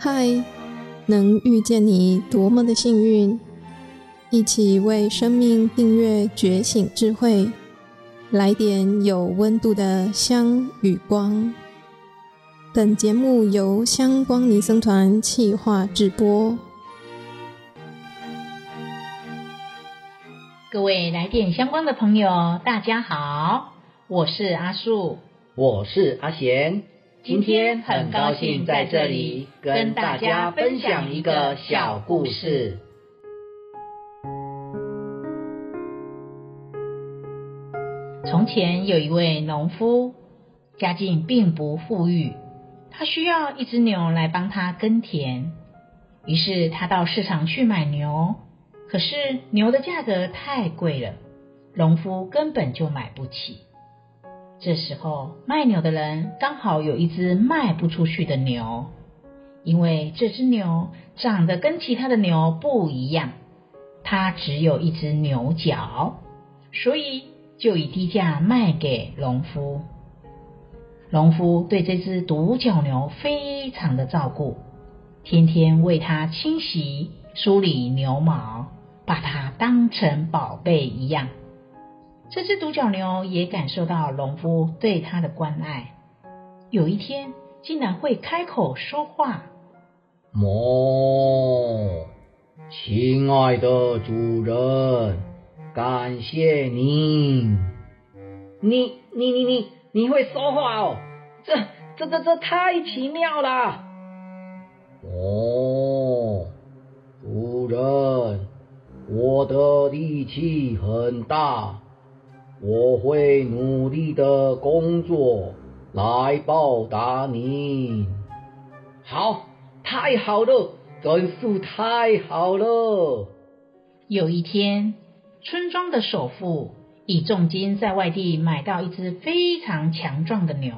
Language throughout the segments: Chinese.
嗨，能遇见你多么的幸运！一起为生命订阅觉醒智慧，来点有温度的香与光。本节目由香光尼僧团企划制播。各位来点香光的朋友，大家好，我是阿树，我是阿贤。今天很高兴在这里跟大家分享一个小故事。从前有一位农夫，家境并不富裕，他需要一只牛来帮他耕田。于是他到市场去买牛，可是牛的价格太贵了，农夫根本就买不起。这时候，卖牛的人刚好有一只卖不出去的牛，因为这只牛长得跟其他的牛不一样，它只有一只牛角，所以就以低价卖给农夫。农夫对这只独角牛非常的照顾，天天为它清洗、梳理牛毛，把它当成宝贝一样。这只独角牛也感受到农夫对它的关爱，有一天竟然会开口说话。哞，亲爱的主人，感谢您。你你你你你会说话哦，这这这这太奇妙了。哦，主人，我的力气很大。我会努力的工作来报答您。好，太好了，真是太好了。有一天，村庄的首富以重金在外地买到一只非常强壮的牛，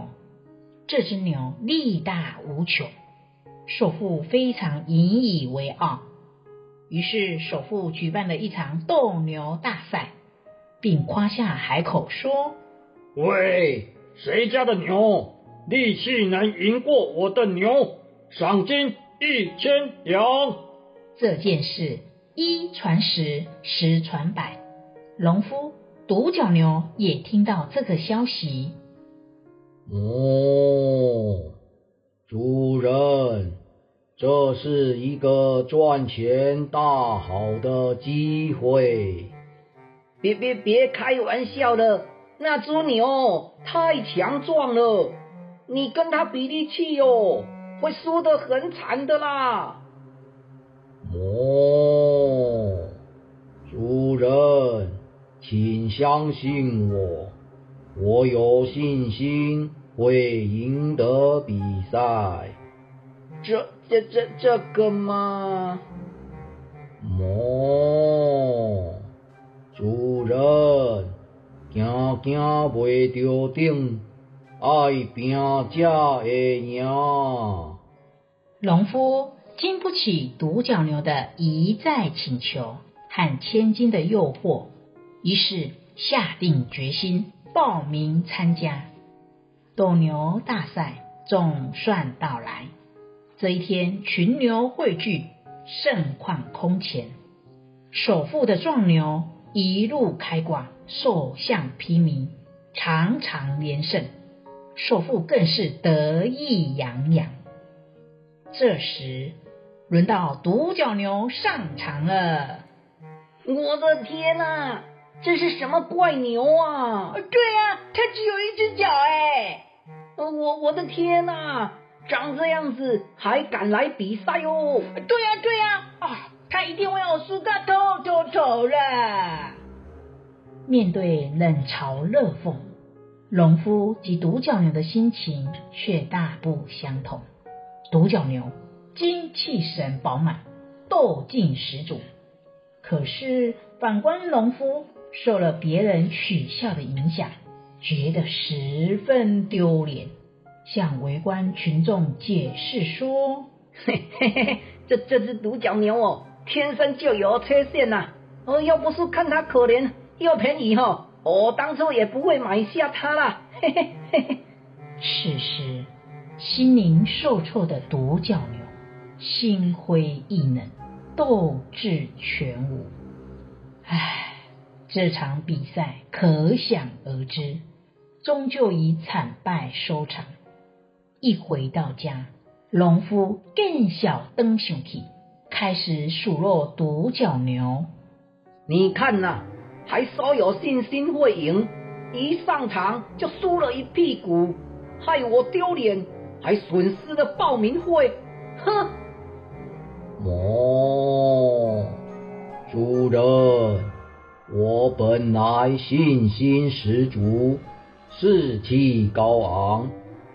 这只牛力大无穷，首富非常引以为傲。于是，首富举办了一场斗牛大赛。并夸下海口说：“喂，谁家的牛力气能赢过我的牛？赏金一千两。”这件事一传十，十传百，农夫独角牛也听到这个消息。哦，主人，这是一个赚钱大好的机会。别别别开玩笑了，那只牛太强壮了，你跟它比力气哦，会输得很惨的啦。哦，主人，请相信我，我有信心会赢得比赛。这这这这个吗？哦。主人，行行未着顶，爱拼才会赢。农夫经不起独角牛的一再请求和千金的诱惑，于是下定决心报名参加斗牛大赛。总算到来，这一天群牛汇聚，盛况空前。首富的壮牛。一路开挂，所向披靡，场场连胜，首富更是得意洋洋。这时，轮到独角牛上场了。我的天哪，这是什么怪牛啊？对呀，它只有一只脚哎！我我的天哪，长这样子还敢来比赛哦？对呀对呀啊！他一定会要输个透透透了。面对冷嘲热讽，农夫及独角牛的心情却大不相同。独角牛精气神饱满，斗劲十足；可是反观农夫，受了别人取笑的影响，觉得十分丢脸，向围观群众解释说：“嘿嘿嘿，这这只独角牛哦。”天生就有缺陷呐、啊！哦，要不是看他可怜又便宜哈，我当初也不会买下它啦。嘿嘿嘿嘿。此时，心灵受挫的独角牛心灰意冷，斗志全无。唉，这场比赛可想而知，终究以惨败收场。一回到家，农夫更小登上去，开始数落独角牛。你看呐、啊，还说有信心会赢，一上场就输了一屁股，害我丢脸，还损失了报名费。哼！哦，主人，我本来信心十足，士气高昂。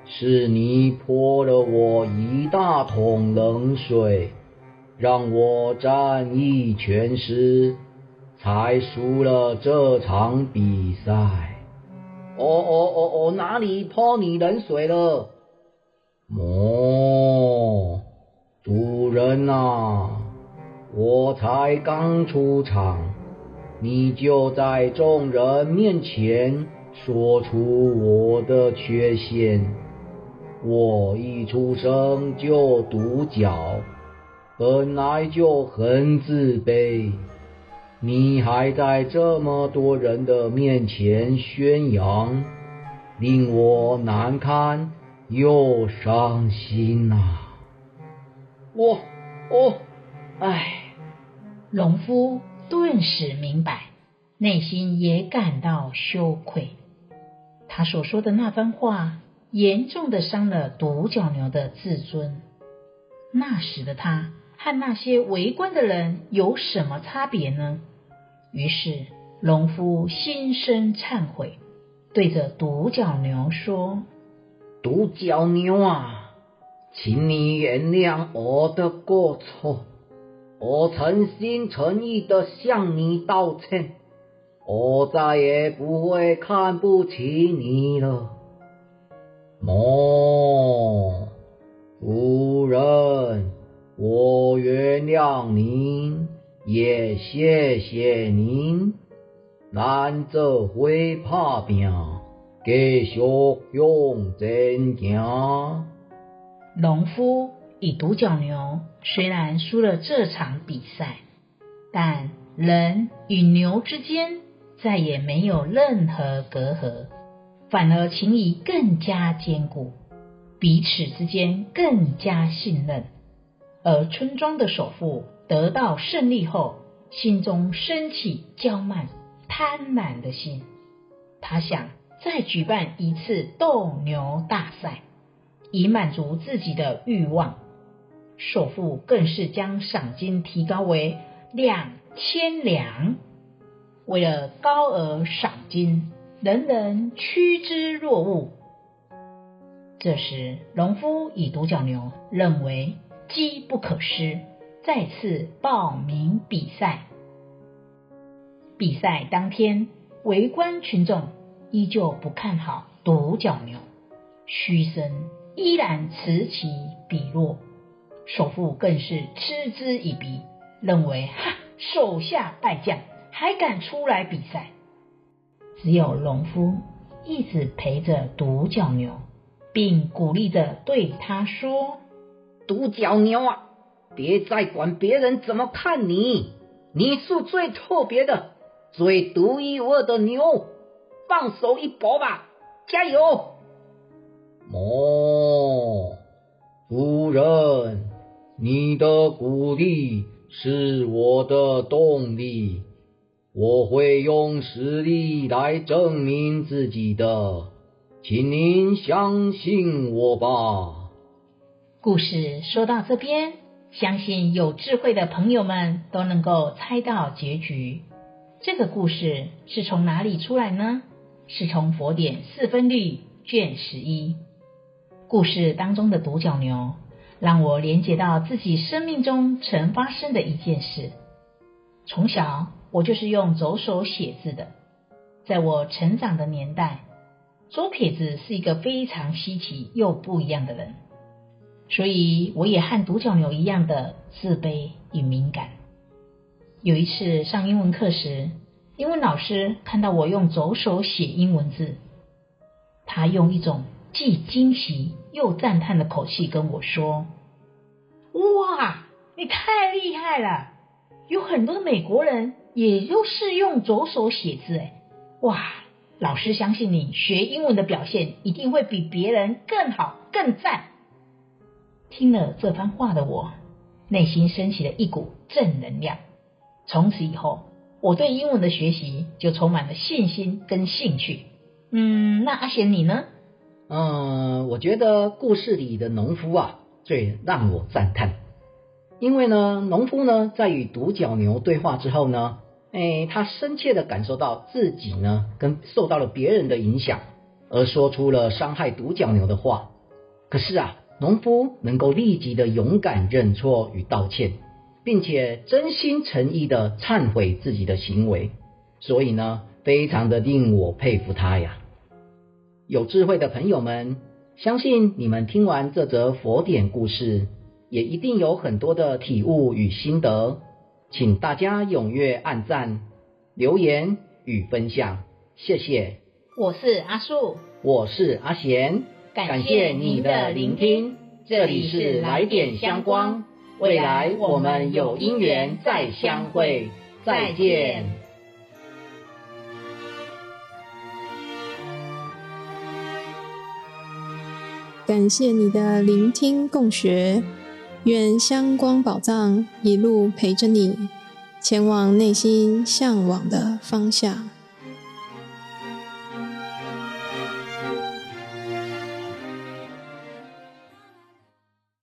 是你泼了我一大桶冷水，让我战意全失，才输了这场比赛。哦哦哦哦，哪里泼你冷水了？哦，主人啊，我才刚出场，你就在众人面前说出我的缺陷。我一出生就独角，本来就很自卑，你还在这么多人的面前宣扬，令我难堪又伤心呐、啊！我，我，唉，农夫顿时明白，内心也感到羞愧，他所说的那番话。严重的伤了独角牛的自尊。那时的他和那些围观的人有什么差别呢？于是农夫心生忏悔，对着独角牛说：“独角牛啊，请你原谅我的过错，我诚心诚意的向你道歉，我再也不会看不起你了。”哦，主人，我原谅您，也谢谢您。咱这回打拼，继续向前行。农夫与独角牛虽然输了这场比赛，但人与牛之间再也没有任何隔阂。反而情谊更加坚固，彼此之间更加信任。而村庄的首富得到胜利后，心中升起骄慢、贪婪的心。他想再举办一次斗牛大赛，以满足自己的欲望。首富更是将赏金提高为两千两，为了高额赏金。人人趋之若鹜。这时，农夫与独角牛认为机不可失，再次报名比赛。比赛当天，围观群众依旧不看好独角牛，嘘声依然此起彼落。首富更是嗤之以鼻，认为哈，手下败将还敢出来比赛。只有农夫一直陪着独角牛，并鼓励着对他说：“独角牛啊，别再管别人怎么看你，你是最特别的、最独一无二的牛，放手一搏吧，加油！”哦，夫人，你的鼓励是我的动力。我会用实力来证明自己的，请您相信我吧。故事说到这边，相信有智慧的朋友们都能够猜到结局。这个故事是从哪里出来呢？是从佛典四分律卷十一。故事当中的独角牛，让我连接到自己生命中曾发生的一件事。从小。我就是用左手写字的，在我成长的年代，左撇子是一个非常稀奇又不一样的人，所以我也和独角牛一样的自卑与敏感。有一次上英文课时，英文老师看到我用左手写英文字，他用一种既惊喜又赞叹的口气跟我说：“哇，你太厉害了！有很多的美国人也都是用左手写字，哎，哇！老师相信你学英文的表现一定会比别人更好、更赞。听了这番话的我，内心升起了一股正能量。从此以后，我对英文的学习就充满了信心跟兴趣。嗯，那阿贤你呢？嗯，我觉得故事里的农夫啊，最让我赞叹，因为呢，农夫呢在与独角牛对话之后呢，哎，他深切的感受到自己呢跟受到了别人的影响，而说出了伤害独角牛的话。可是啊，农夫能够立即的勇敢认错与道歉，并且真心诚意的忏悔自己的行为，所以呢，非常的令我佩服他呀。有智慧的朋友们，相信你们听完这则佛典故事，也一定有很多的体悟与心得，请大家踊跃按赞、留言与分享，谢谢。我是阿树，我是阿贤，感谢你的聆听。这里是来点香光，未来我们有因缘再相会，再见。感谢你的聆听共学，愿香光宝藏一路陪着你，前往内心向往的方向。